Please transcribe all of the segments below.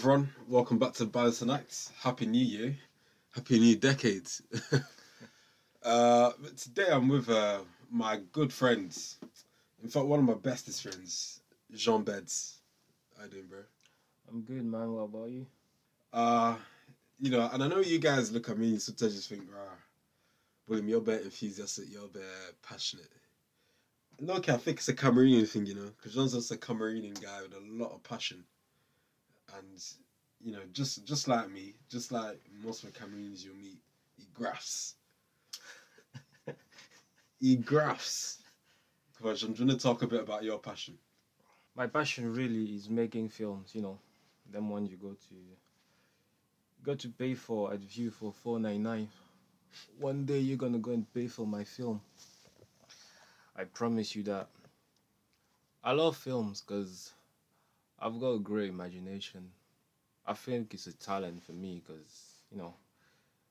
everyone. Welcome back to Balance and Acts. Happy New Year. Happy New Decade. uh, today I'm with uh, my good friends. In fact, one of my bestest friends, Jean Beds. How you doing, bro? I'm good, man. What about you? Uh, you know, and I know you guys look at me and sometimes just think, rah, William, you're better enthusiastic, you're better passionate. No, okay, I think it's a Cameroonian thing, you know, because Jean's also a Cameroonian guy with a lot of passion. And, you know, just just like me, just like most of the Cameroonians you'll meet, he grafts. he grafts. Come I'm want to talk a bit about your passion? My passion really is making films. You know, them ones you go to go to pay for at Vue for four nine nine. One day you're gonna go and pay for my film. I promise you that. I love films because I've got a great imagination. I think it's a talent for me because you know,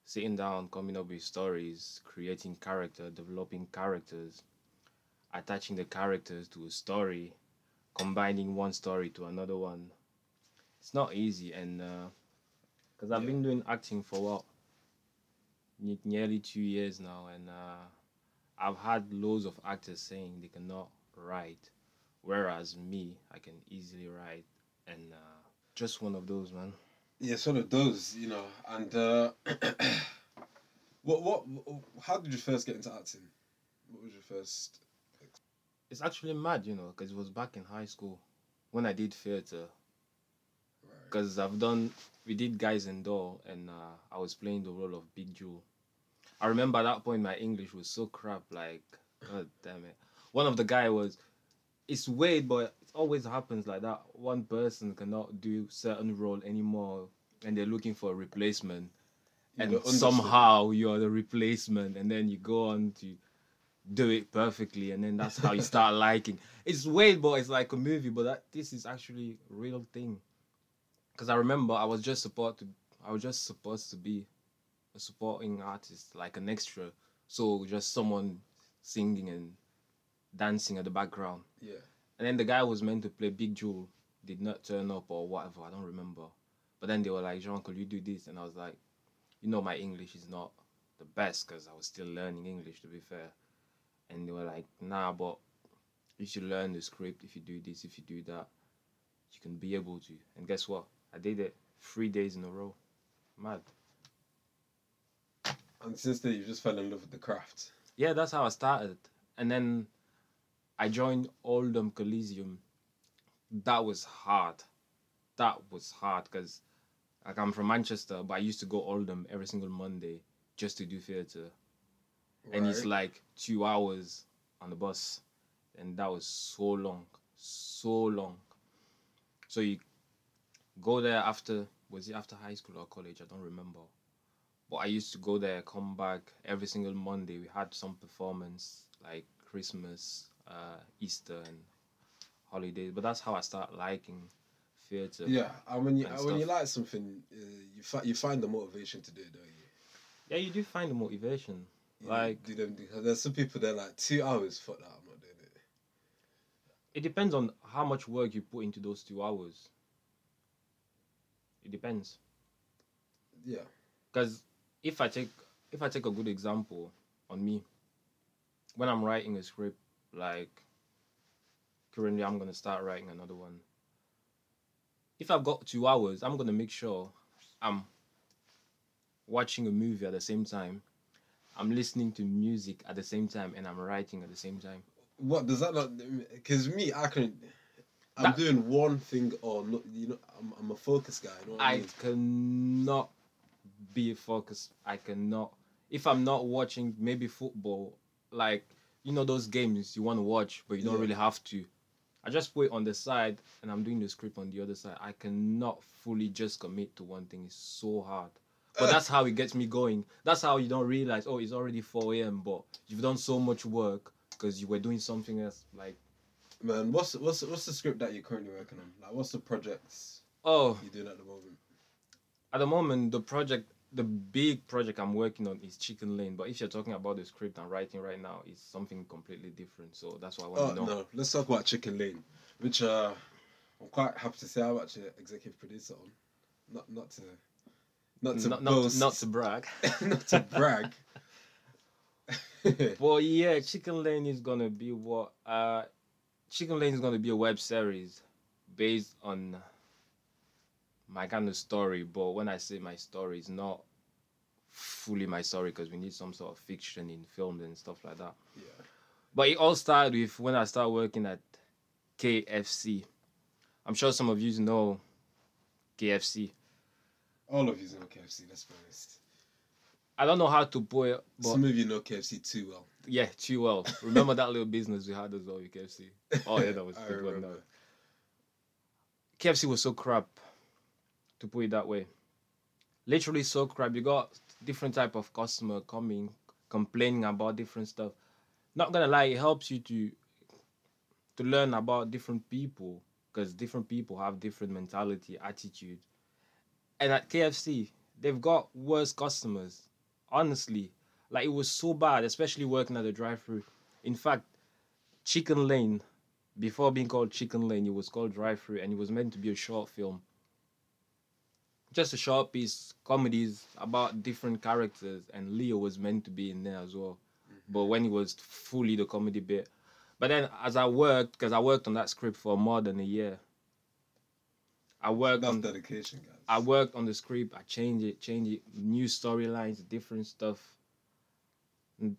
sitting down, coming up with stories, creating character, developing characters, attaching the characters to a story, combining one story to another one. It's not easy, and because I've Yeah. been doing acting for what ne- nearly two years now, and uh, I've had loads of actors saying they cannot write, whereas me, I can easily write, and uh, just one of those, man. Yeah, sort of those, you know. And uh, what, what, how did you first get into acting? What was your first? It's actually mad, you know, because it was back in high school when I did theater. Right. because I've done we did Guys and Doll and uh, I was playing the role of Big Jule. I remember at that point my English was so crap, like god damn it. One of the guy was it's weird but it always happens like that. One person cannot do certain role anymore and they're looking for a replacement. You And somehow you're the replacement and then you go on to do it perfectly and then that's how you start liking. It's weird but it's like a movie, but that this is actually a real thing because I remember I was just supposed to I was just supposed to be a supporting artist, like an extra. So just someone singing and dancing at the background. Yeah. And then the guy was meant to play Big Jule, did not turn up or whatever, I don't remember. But then they were like, Jean, could you do this? And I was like, you know, my English is not the best because I was still learning English, to be fair. And they were like, nah, but you should learn the script. If you do this, if you do that, you can be able to. And guess what? I did it three days in a row. Mad. And since then, you just fell in love with the craft. Yeah, that's how I started. And then I joined Oldham Coliseum. That was hard. That was hard because like I'm from Manchester, but I used to go Oldham every single Monday just to do theatre. And it's like two hours on the bus. And that was so long. So long. So you go there after was it after high school or college? I don't remember. But I used to go there, come back every single Monday. We had some performance like Christmas, uh, Easter, and holidays. But that's how I start liking theatre. Yeah, and when you and when you like something, uh, you fi- you find the motivation to do it, don't you? Yeah, you do find the motivation. You Like do them there's some people they're like two hours. Fuck that, I'm not doing it. it depends on how much work you put into those two hours. It depends. Yeah. because if I take if I take a good example on me, when I'm writing a script, like currently I'm gonna start writing another one. If I've got two hours, I'm gonna make sure I'm watching a movie at the same time, I'm listening to music at the same time, and I'm writing at the same time. What does that not? Because me, I can. I'm That- doing one thing or not. You know, I'm, I'm a focus guy. You know I, I mean? cannot be focused. I cannot. If I'm not watching maybe football, like you know those games you want to watch, but you don't Yeah. really have to. I just put it on the side and I'm doing the script on the other side. I cannot fully just commit to one thing. It's so hard. But Uh. that's how it gets me going. That's how you don't realize, oh, it's already 4 a.m., but you've done so much work because you were doing something else. Like, Man, what's what's what's the script that you're currently working on? Like, what's the projects oh, you're doing at the moment? at the moment the project the big project i'm working on is chicken lane but if you're talking about the script i'm writing right now it's something completely different so that's why i want Oh to know no, let's talk about Chicken Lane, which uh, I'm quite happy to say I'm actually an executive producer on. not not to not to not, boast, not to brag. not to brag. Well, yeah, Chicken Lane is gonna be what? Uh, Chicken Lane is gonna be a web series based on my kind of story. But when I say my story, it's not fully my story because we need some sort of fiction in films and stuff like that. yeah. But it all started with when I started working at KFC. I'm sure some of you know KFC. All of you know KFC. Let's be honest. I don't know how to put it, but Some of you know KFC too well. yeah, too well. Remember that little business we had as well with KFC? Oh yeah, that was I good one. KFC was so crap, to put it that way. Literally so crap. You got different type of customer coming, complaining about different stuff. Not gonna lie, it helps you to to learn about different people because different people have different mentality, attitude. And at KFC, they've got worse customers. Honestly, like it was so bad, especially working at the drive-through. In fact, Chicken Lane, before being called Chicken Lane, it was called Drive-through, and it was meant to be a short film. Just a short piece, comedies about different characters, and Leo was meant to be in there as well. Mm-hmm. But when it was fully the comedy bit, but then as I worked, because I worked on that script for more than a year, I worked That's on dedication, guys. I worked on the script. I changed it, changed it, new storylines, different stuff. And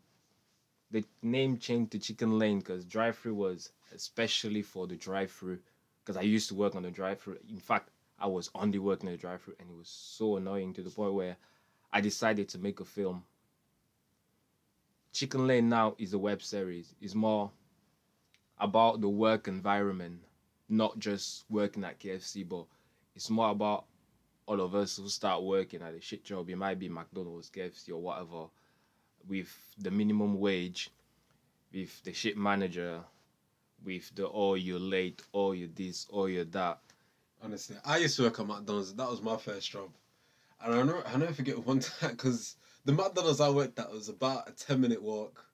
The name changed to Chicken Lane because drive-through was especially for the drive-through. Because I used to work on the drive-through. In fact, I was only working on the drive-through, and it was so annoying to the point where I decided to make a film. Chicken Lane now is a web series. It's more about the work environment, not just working at KFC, but it's more about all of us who start working at a shit job. It might be McDonald's, KFC, or whatever, with the minimum wage, with the shit manager, with the oh you're late, oh you're this, oh you're that. Honestly, I used to work at McDonald's. That was my first job, and I never, I never forget one time because the McDonald's I worked at was about a ten minute walk.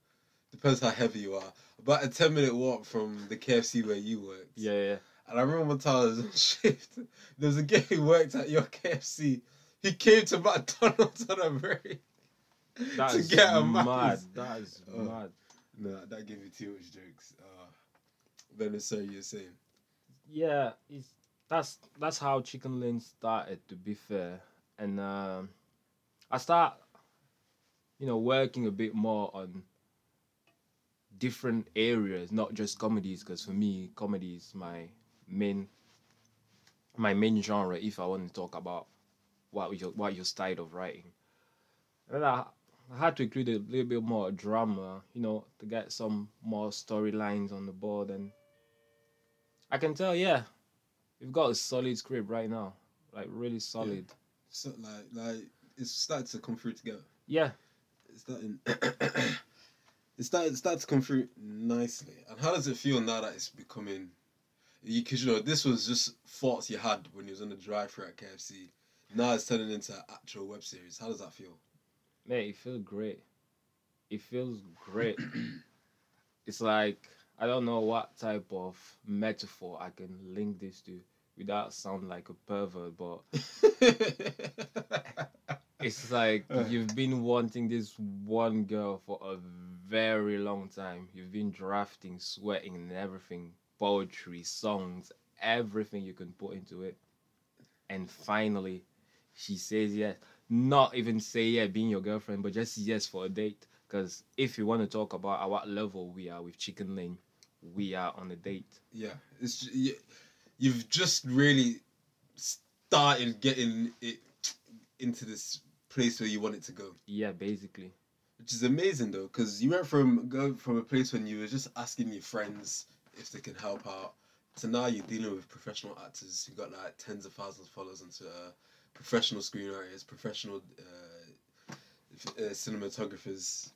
Depends how heavy you are. About a ten minute walk from the KFC where you worked. Yeah, yeah. And I remember one time I was on shift. There was a guy who worked at your KFC. He came to McDonald's on a very That to get a mad. That is Oh. mad. No, that gave me too much jokes. Uh, then sorry you're saying. Yeah, it's that's that's how Chicken Lane started. To be fair, and um, I start, you know, working a bit more on different areas, not just comedies. Because for me, comedy is my main my main genre. If I want to talk about what your what your style of writing, and I, I had to include a little bit more drama, you know, to get some more storylines on the board and. I can tell, yeah, we've got a solid script right now, like really solid. So like like it's starting to come through together. Yeah, It's starting. it's starting, it's starting to come through nicely. And how does it feel now that it's becoming? Because you know this was just thoughts you had when you was on the drive-through at KFC. Now it's turning into an actual web series. How does that feel? man, it feels great. It feels great. it's like I don't know what type of metaphor I can link this to without sound like a pervert, but it's like you've been wanting this one girl for a very long time. You've been drafting, sweating, and everything poetry, songs, everything you can put into it. And finally, she says yes. Not even say yeah, being your girlfriend, but just yes for a date. Because if you want to talk about at what level we are with Chicken Lane, we are on a date. yeah, it's you've just really started getting it into this place where you want it to go. Yeah, basically. which is amazing though because you went from go from a place when you were just asking your friends if they can help out to now you're dealing with professional actors who got like tens of thousands of followers on Twitter, professional screenwriters, professional uh, uh, cinematographers.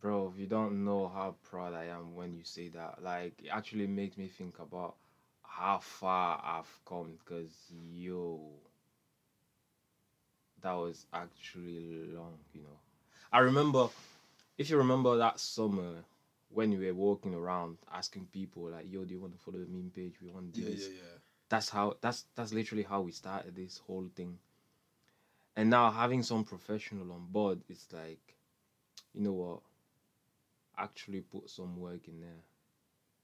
Bro, you don't know how proud I am when you say that. Like, it actually makes me think about how far I've come. Because, yo, that was actually long, you know. I remember, if you remember that summer when we were walking around asking people, like, yo, do you want to follow the meme page? We want to do Yeah, this. yeah, yeah. that's how that's that's literally how we started this whole thing. And now having some professional on board, it's like, you know what? Actually put some work in there,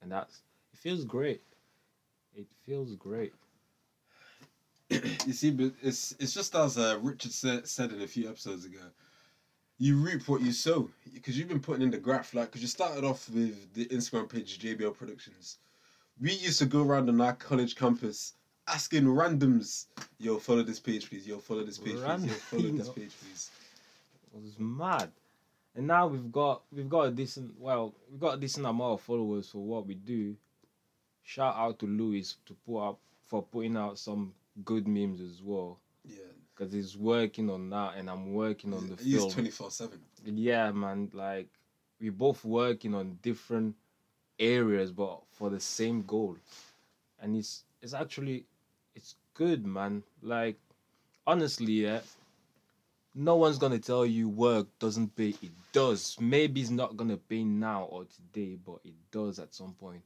and that's it feels great. It feels great. you see, but it's it's just as uh, Richard said, said in a few episodes ago. You reap what you sow because you've been putting in the graph. Like, because you started off with the Instagram page JBL Productions. We used to go around on our college campus asking randoms, "Yo, follow this page, please. Yo, follow this page, please. Yo, follow this page, please." It was mad. And now we've got we've got a decent well we've got a decent amount of followers for what we do. Shout out to Louis to put up for putting out some good memes as well Yeah, because he's working on that and I'm working on the he's film. twenty four seven. Yeah, man. Like we're both working on different areas, but for the same goal, and it's it's actually it's good, man. Like honestly, yeah. No one's gonna tell you work doesn't pay. It does. Maybe it's not gonna pay now or today, but it does at some point.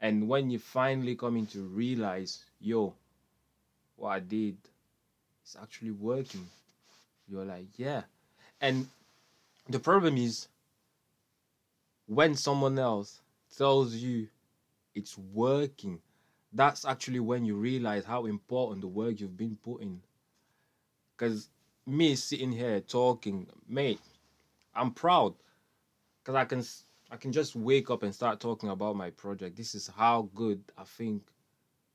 And when you finally coming to realize, yo, what I did, it's actually working. You're like, yeah. And the problem is when someone else tells you it's working, that's actually when you realize how important the work you've been putting. Because me sitting here talking, mate, I'm proud because I can I can just wake up and start talking about my project. This is how good I think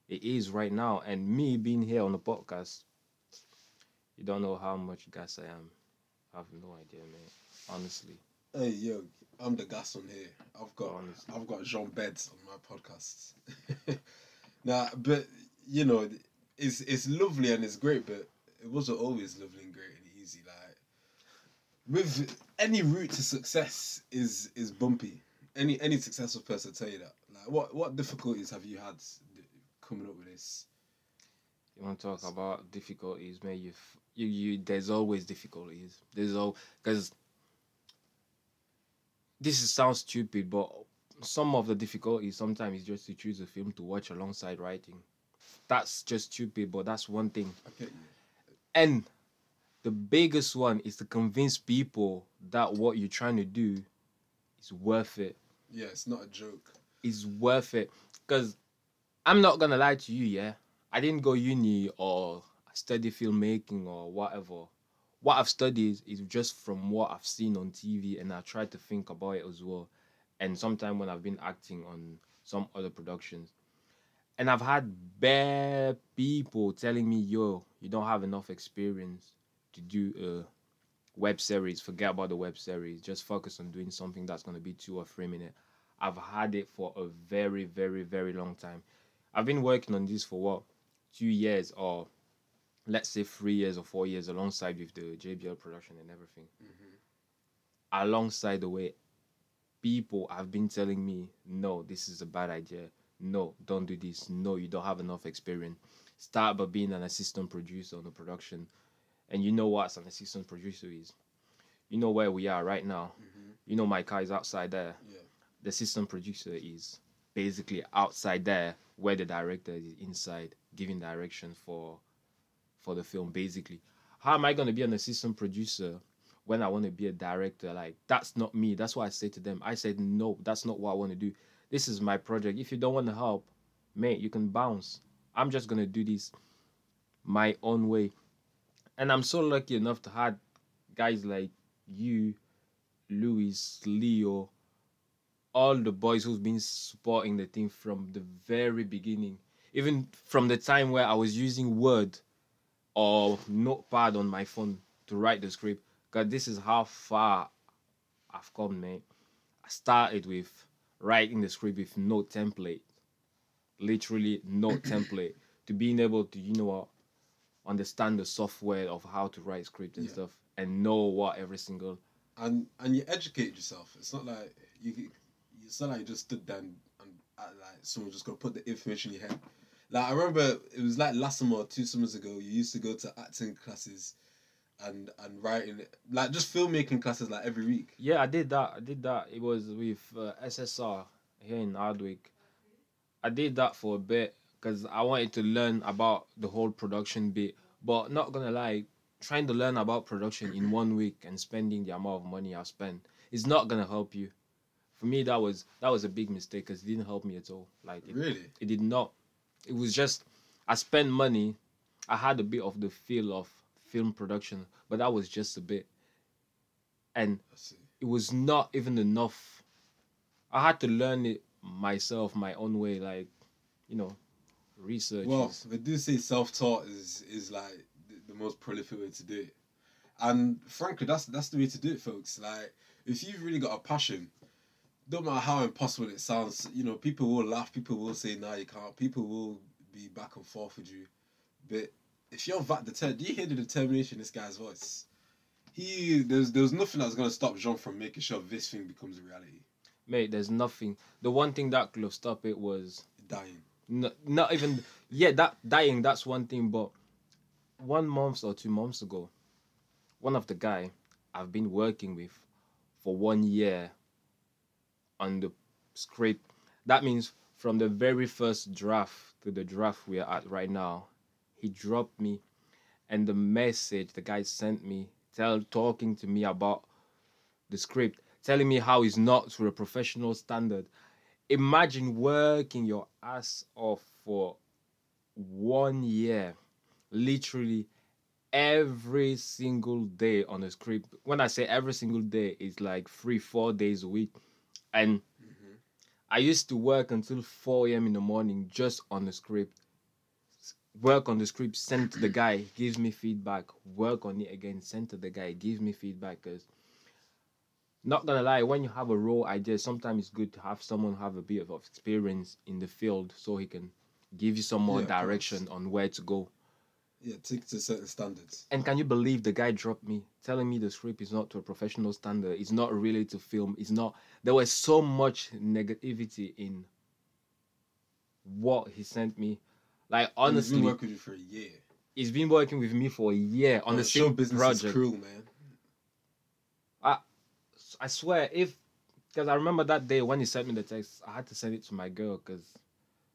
it is right now, and me being here on the podcast, you don't know how much gas I am. I have no idea, mate. Honestly. Hey yo, I'm the gas on here. I've got Honestly. I've got Jean Beds on my podcast. nah, but you know, it's it's lovely and it's great, but it wasn't always lovely and great and easy. Like with any route to success is is bumpy. Any any successful person will tell you that. Like what what difficulties have you had coming up with this? You want to talk about difficulties, man? You, you, you. There's always difficulties. There's all because this is, sounds stupid, but some of the difficulties sometimes is just to choose a film to watch alongside writing. That's just stupid, but that's one thing. You. And the biggest one is to convince people that what you're trying to do is worth it. Yeah, it's not a joke. It's worth it. Because I'm not gonna lie to you, yeah. I didn't go uni or study filmmaking or whatever. What I've studied is just from what I've seen on TV, and I tried to think about it as well. And sometimes when I've been acting on some other productions, and I've had bare people telling me, "Yo, you don't have enough experience to do a web series. Forget about the web series. Just focus on doing something that's gonna be two or three minutes." I've had it for a very, very, very long time. I've been working on this for what, two years or let's say three years or four years alongside with the JBL production and everything. Mm-hmm. Alongside the way, people have been telling me, no, this is a bad idea. No, don't do this. No, you don't have enough experience. Start by being an assistant producer on the production. And you know what an assistant producer is. You know where we are right now. Mm-hmm. You know my car is outside there. Yeah. the assistant producer is basically outside there where the director is inside giving direction for for the film basically. How am i going to be an assistant producer when i want to be a director? Like that's not me. That's what i said to them. I said no that's not what i want to do. This is my project. If you don't want to help mate you can bounce i'm just to do this my own way and i'm so lucky enough to have guys like you louis leo all the boys who've been supporting the team from the very beginning, even from the time where I was using Word or Notepad on my phone to write the script. Because this is how far I've come, mate. I started with writing the script with no template, literally no template, to being able to, you know what, understand the software of how to write script and Yeah. stuff, and know what every single and and you educate yourself. It's not like you. It's not like you just stood down and uh, like someone just gonna put the information in your head. Like I remember it was like last summer or two summers ago. You used to go to acting classes, and and writing like just filmmaking classes like every week. Yeah, I did that. I did that. It was with uh, SSR here in Hardwick. I did that for a bit because I wanted to learn about the whole production bit. But not gonna lie, trying to learn about production in one week and spending the amount of money I spent is not gonna help you. For me, that was that was a big mistake because it didn't help me at all. Like it, Really? it did not. It was just I spent money. I had a bit of the feel of film production, but that was just a bit, and it was not even enough. I had to learn it myself, my own way, like you know, research. Well, is- they do say self-taught is is like the, the most prolific way to do it, and frankly, that's that's the way to do it, folks. Like, if you've really got a passion, don't matter how impossible it sounds, you know, people will laugh, people will say, "Nah, you can't." People will be back and forth with you, but if you're that determined, do you hear the determination in this guy's voice? He there's there was nothing that's gonna stop Jean from making sure this thing becomes a reality. Mate, there's nothing. The one thing that have stopped it was Dying. not even. Yeah, that dying. That's one thing, but one month or two months ago, one of the guy I've been working with for one year on the script. That means from the very first draft to the draft we are at right now, he dropped me, and the message the guy sent me, tell talking to me about the script, telling me how it's not to a professional standard. Imagine working your ass off for one year, literally every single day on a script. When I say every single day, it's like three, four days a week. And I used to work until 4 a.m. in the morning just on the script. Work on the script, send to the guy, gives me feedback. Work on it again, send to the guy, gives me feedback. Because, not gonna lie, when you have a raw idea, sometimes it's good to have someone have a bit of experience in the field so he can give you some more Yeah, direction on where to go. Yeah, take to certain standards. And can you believe the guy dropped me, telling me the script is not to a professional standard, it's not really to film, it's not. There was so much negativity in what he sent me. Like And he's honestly, been working with you for a year. he's been working with me for a year on the show same business project. is cruel, man. I swear, if because I remember that day when he sent me the text, I had to send it to my girl because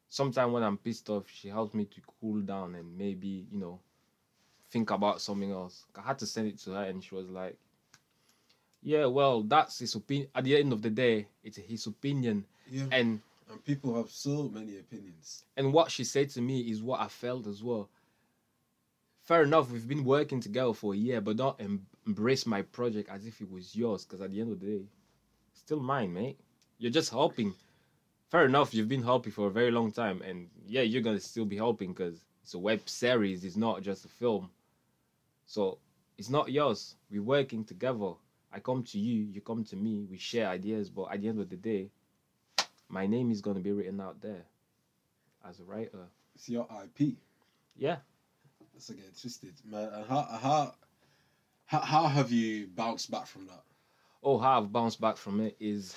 sometimes when I'm pissed off, she helps me to cool down and maybe you know think about something else. I had to send it to her, and she was like, "Yeah, well, that's his opinion. At the end of the day, it's his opinion." Yeah. And And people have so many opinions. and what she said to me is what I felt as well. Fair enough, we've been working together for a year, but don't embrace my project as if it was yours, because at the end of the day, still mine, mate. You're just helping. Fair enough, you've been helping for a very long time, and yeah, you're gonna still be helping because it's a web series, it's not just a film. So it's not yours. We're working together. I come to you, you come to me, we share ideas, but at the end of the day, my name is gonna be written out there as a writer. It's your IP. Yeah. Get it twisted, man. And how how how, how have you bounced back from that? Oh, how I've bounced back from it is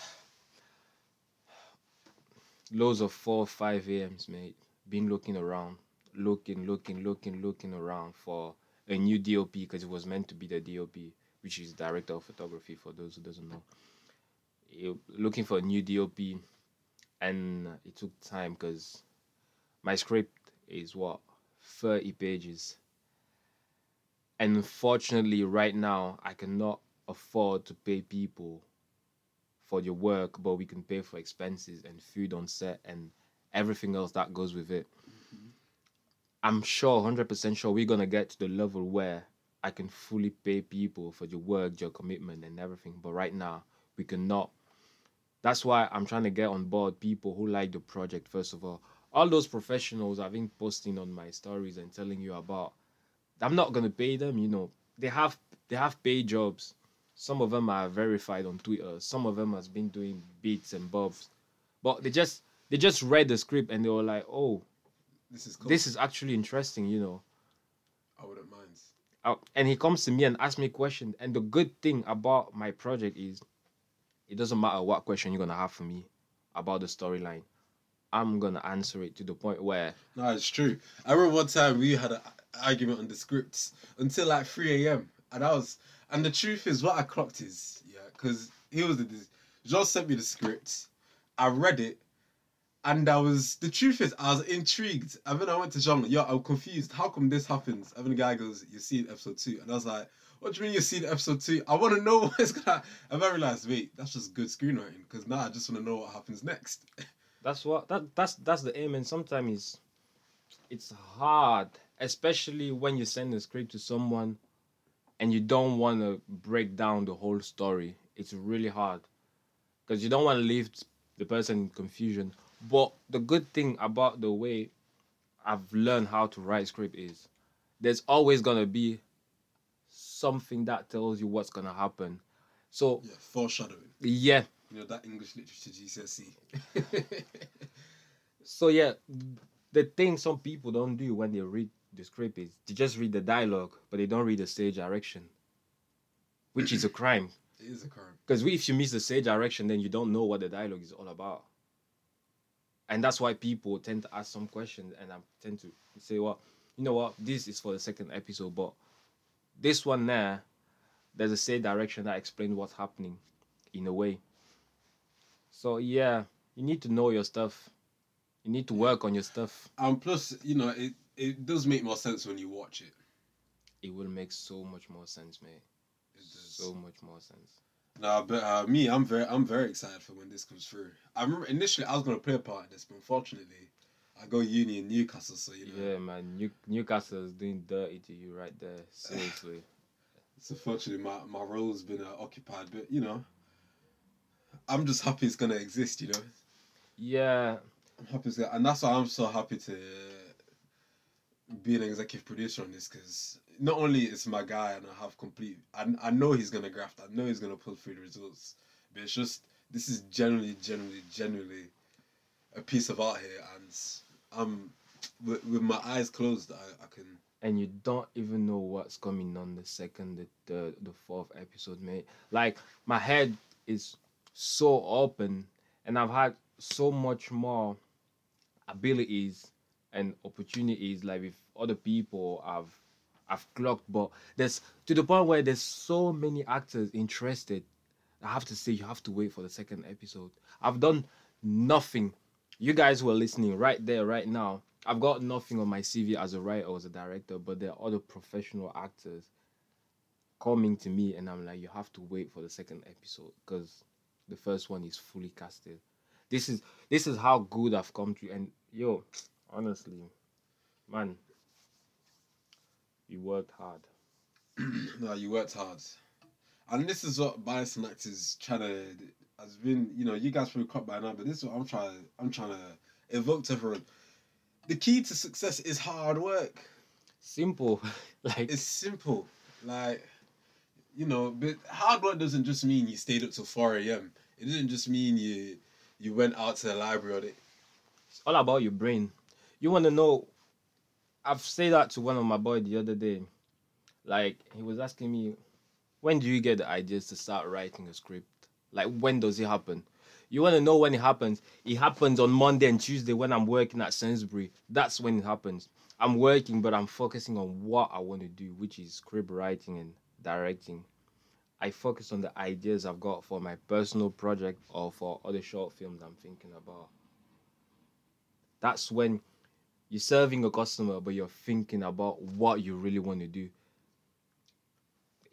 loads of four, five AMs, mate. Been looking around, looking, looking, looking, looking around for a new DOP because it was meant to be the DOP, which is director of photography for those who doesn't know. Looking for a new DOP, and it took time because my script is what thirty pages, and unfortunately, right now I cannot afford to pay people for your work, but we can pay for expenses and food on set and everything else that goes with it. Mm-hmm. I'm sure, 100% sure, we're gonna get to the level where I can fully pay people for your work, your commitment, and everything. But right now, we cannot. That's why I'm trying to get on board people who like the project, first of all. All those professionals I've been posting on my stories and telling you about, I'm not gonna pay them, you know. They have they have paid jobs. Some of them are verified on Twitter. Some of them has been doing bits and bobs. But they just they just read the script and they were like, oh, This is cool. this is actually interesting, you know. I wouldn't mind. Uh, and he comes to me and asks me questions. And the good thing about my project is, it doesn't matter what question you're gonna have for me about the storyline. I'm gonna answer it to the point where No, it's true. I remember one time we had an argument on the scripts until like 3 a.m. And I was, and the truth is, what I clocked is, yeah, because he was the, Jean sent me the script. I read it, And I was the truth is I was intrigued. And then I went to John, yo, I'm confused. How come this happens? And then the guy goes, You see episode two. And I was like, What do you mean you see episode two? I want to know what's gonna and I realized, wait, that's just good screenwriting. Because now I just want to know what happens next. That's what that that's that's the aim, and sometimes it's hard, especially when you send a script to someone and you don't want to break down the whole story. It's really hard because you don't want to leave the person in confusion. But the good thing about the way I've learned how to write script is there's always gonna be something that tells you what's gonna happen. So yeah, foreshadowing. yeah, You know, that English literature GCSE. So yeah, the thing some people don't do when they read the script is they just read the dialogue, but they don't read the stage direction, which is a crime. it is a crime. Because if you miss the stage direction, then you don't know what the dialogue is all about. And that's why people tend to ask some questions, and I tend to say, "Well, you know what? This is for the second episode, but this one there, there's a stage direction that explains what's happening, in a way." So yeah, you need to know your stuff. You need to work on your stuff. And plus, you know, it, it does make more sense when you watch it. It will make so much more sense, mate. It does. So much more sense. No, but uh, me, I'm very, I'm very excited for when this comes through. I remember initially I was gonna play a part in this, but unfortunately, I go uni in Newcastle, so you know, Yeah, man. New- Newcastle is doing dirty to you right there. Seriously. so unfortunately my my role's been uh, occupied. But you know, I'm just happy it's gonna exist. You know, yeah. I'm happy, it's gonna, and that's why I'm so happy to uh, be an executive producer on this because not only is my guy and I have complete, I, I know he's gonna graft, I know he's gonna pull through the results, but it's just this is generally, generally, genuinely a piece of art here, and I'm with, with my eyes closed, I, I can. And you don't even know what's coming on the second, the third, the fourth episode, mate. Like my head is so open, and I've had so much more abilities and opportunities, like with other people I've I've clocked. But there's to the point where there's so many actors interested. I have to say, you have to wait for the second episode. I've done nothing. You guys who are listening right there, right now, I've got nothing on my CV as a writer or as a director, but there are other professional actors coming to me, and I'm like, you have to wait for the second episode because the first one is fully casted. This is this is how good I've come to, and yo, honestly, man, you worked hard. no, you worked hard, and this is what Bias and Act is trying to. Has been, you know, you guys probably caught by now, but this is what I'm trying. I'm trying to evoke to everyone. The key to success is hard work. Simple, like It's simple, like you know. But hard work doesn't just mean you stayed up till four a.m. It doesn't just mean you you went out to the library. Or the, it's all about your brain. You want to know? I've said that to one of my boys the other day. Like he was asking me, when do you get the ideas to start writing a script? Like when does it happen? You want to know when it happens? It happens on Monday and Tuesday when I'm working at Sainsbury. That's when it happens. I'm working, but I'm focusing on what I want to do, which is script writing and directing. I focus on the ideas I've got for my personal project or for other short films I'm thinking about. That's when you're serving a customer, but you're thinking about what you really want to do.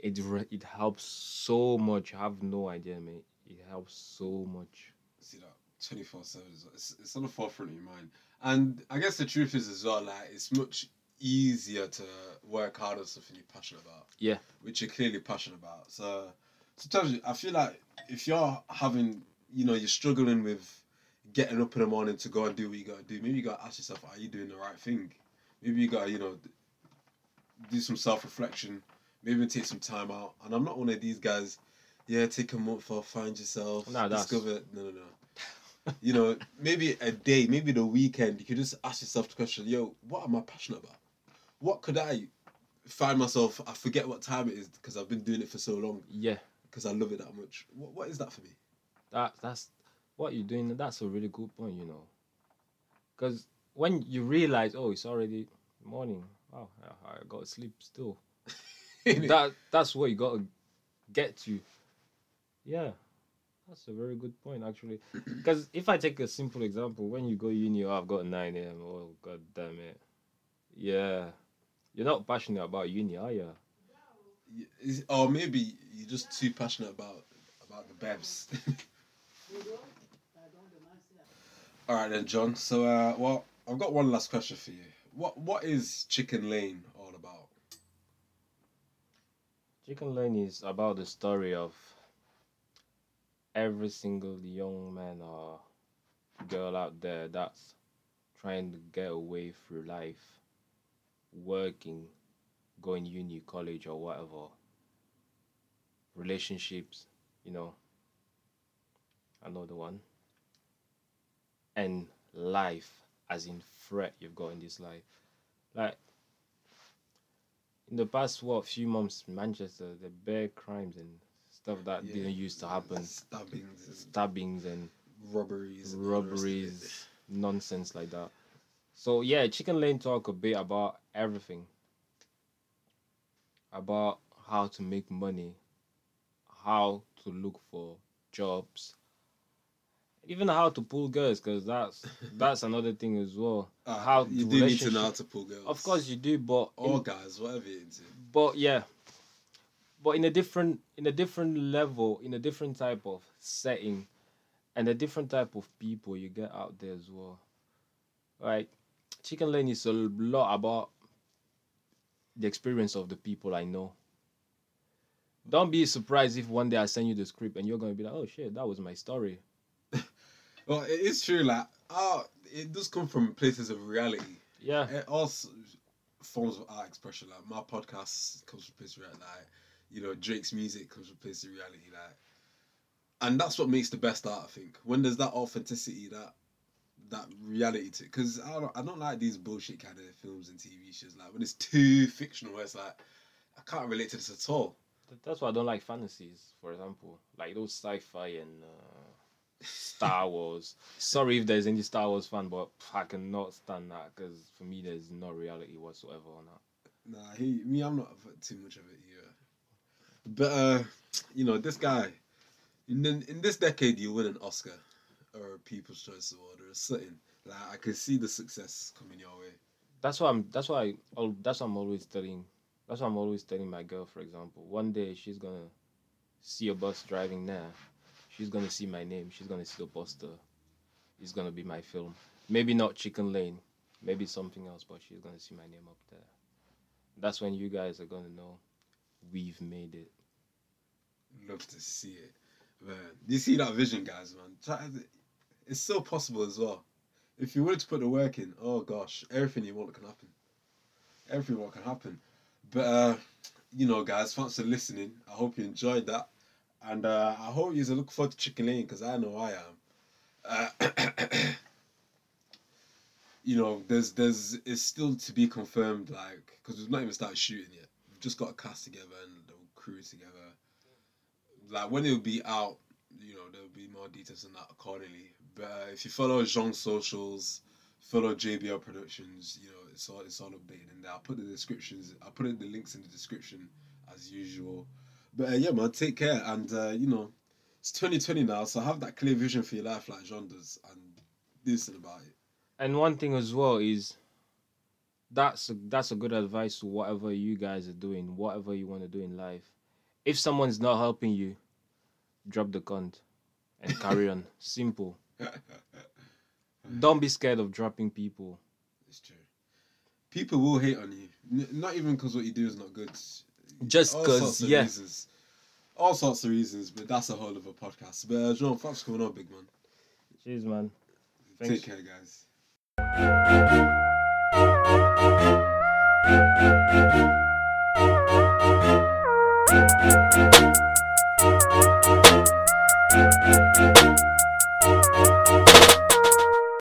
It re- it helps so much. I have no idea, mate. It helps so much. see that twenty four seven. It's it's on the forefront of your mind, and I guess the truth is as well. Like it's much easier to work hard on something you're passionate about. Yeah. which you're clearly passionate about. So sometimes I feel like if you're having, you know, you're struggling with getting up in the morning to go and do what you gotta do, maybe you gotta ask yourself, are you doing the right thing? Maybe you gotta, you know, do some self reflection. Maybe take some time out. And I'm not one of these guys. Yeah, take a month off, find yourself, No, discover. No, no, no. you know, maybe a day, maybe the weekend, you could just ask yourself the question, yo, what am I passionate about? What could I find myself, I forget what time it is because I've been doing it for so long Yeah, because I love it that much. What, what is that for me? that that's what you're doing. That's a really good point, you know. Because when you realize, oh, it's already morning. Wow, I, I got to sleep still. that that's what you got to get to. Yeah, That's a very good point, actually. Because if I take a simple example, when you go uni, oh, I've got 9 a.m. Oh, god damn it. Yeah. You're not passionate about uni, are you? Y- Or maybe you're just too passionate about about the Bevs. All right then, John. So, uh, well, I've got one last question for you. What what is Chicken Lane all about? Chicken Lane is about the story of every single young man or girl out there that's trying to get away through life, working, going uni, college, or whatever. Relationships, you know, another one. And life, as in threat you've got in this life. Like, in the past what few months Manchester the bare crimes and stuff that Yeah. didn't used to happen Stabbings, and stabbings and robberies, and all the rest robberies nonsense like that so yeah chicken lane talk a bit about everything about how to make money how to look for jobs even how to pull girls because that's that's another thing as well. Ah, how you do need to know how to pull girls. of course you do but in- guys, whatever you're into. but yeah. But in a different in a different level in a different type of setting and a different type of people you get out there as well. Right chicken lane is a lot about the experience of the people i know. Don't be surprised if one day i send you the script and you're going to be like oh shit that was my story Well, it is true. Like, ah, it does come from places of reality. yeah It also forms of art expression. Like my podcast comes from place of reality. Like, you know, Drake's music comes from place of reality. Like, and that's what makes the best art. I think when there's that authenticity, that that reality to. Because I don't, I don't like these bullshit kind of films and TV shows. Like when it's too fictional, where it's like I can't relate to this at all. That's why i don't like fantasies for example like those sci-fi and uh, Star Wars. Sorry if there's any Star Wars fan, but I cannot stand that because for me there's no reality whatsoever on that. Nah, he me, I'm not too much of it either. But uh, you know, this guy, in the, in this decade, you win an Oscar or a People's Choice Award or something. Like I can see the success coming your way. That's why I'm. That's why. I, that's why I'm always telling. That's why I'm always telling my girl, for example, one day she's gonna see a bus driving there. She's gonna see my name. She's gonna see the poster. It's gonna be my film. Maybe not Chicken Lane. Maybe something else, but she's gonna see my name up there. That's when you guys are gonna know we've made it. Love to see it, man. You see that vision, guys, man. It's still possible as well. If you willing to put the work in, oh gosh, everything you want can happen. Everything can happen. But uh, you know, guys, thanks for listening. I hope you enjoyed that, and uh, I hope you look forward to Chicken Lane because I know I am. Uh, you know, there's there's it's still to be confirmed, like because we've not even started shooting yet. We've just got a cast together and the crew together. Like when it'll be out, you know, there'll be more details on that accordingly. But uh, if you follow Jean's socials, follow JBL Productions, you know, it's all it's all updated in there. I'll put the descriptions, I'll put it, the links in the description as usual. But uh, yeah, man, take care and uh, you know, it's 2020 now, so have that clear vision for your life like Jean does and do something about it. And one thing as well is that's a, that's a good advice to whatever you guys are doing, whatever you want to do in life. If someone's not helping you, drop the cunt and carry on. Simple. Don't be scared of dropping people. It's true. People will hate on you, N- not even because what you do is not good just because, yeah. Reasons. All sorts of reasons, but that's a whole other podcast. But uh, Jean, thanks for coming on, big man. Cheers, man. Thanks. Take care, guys.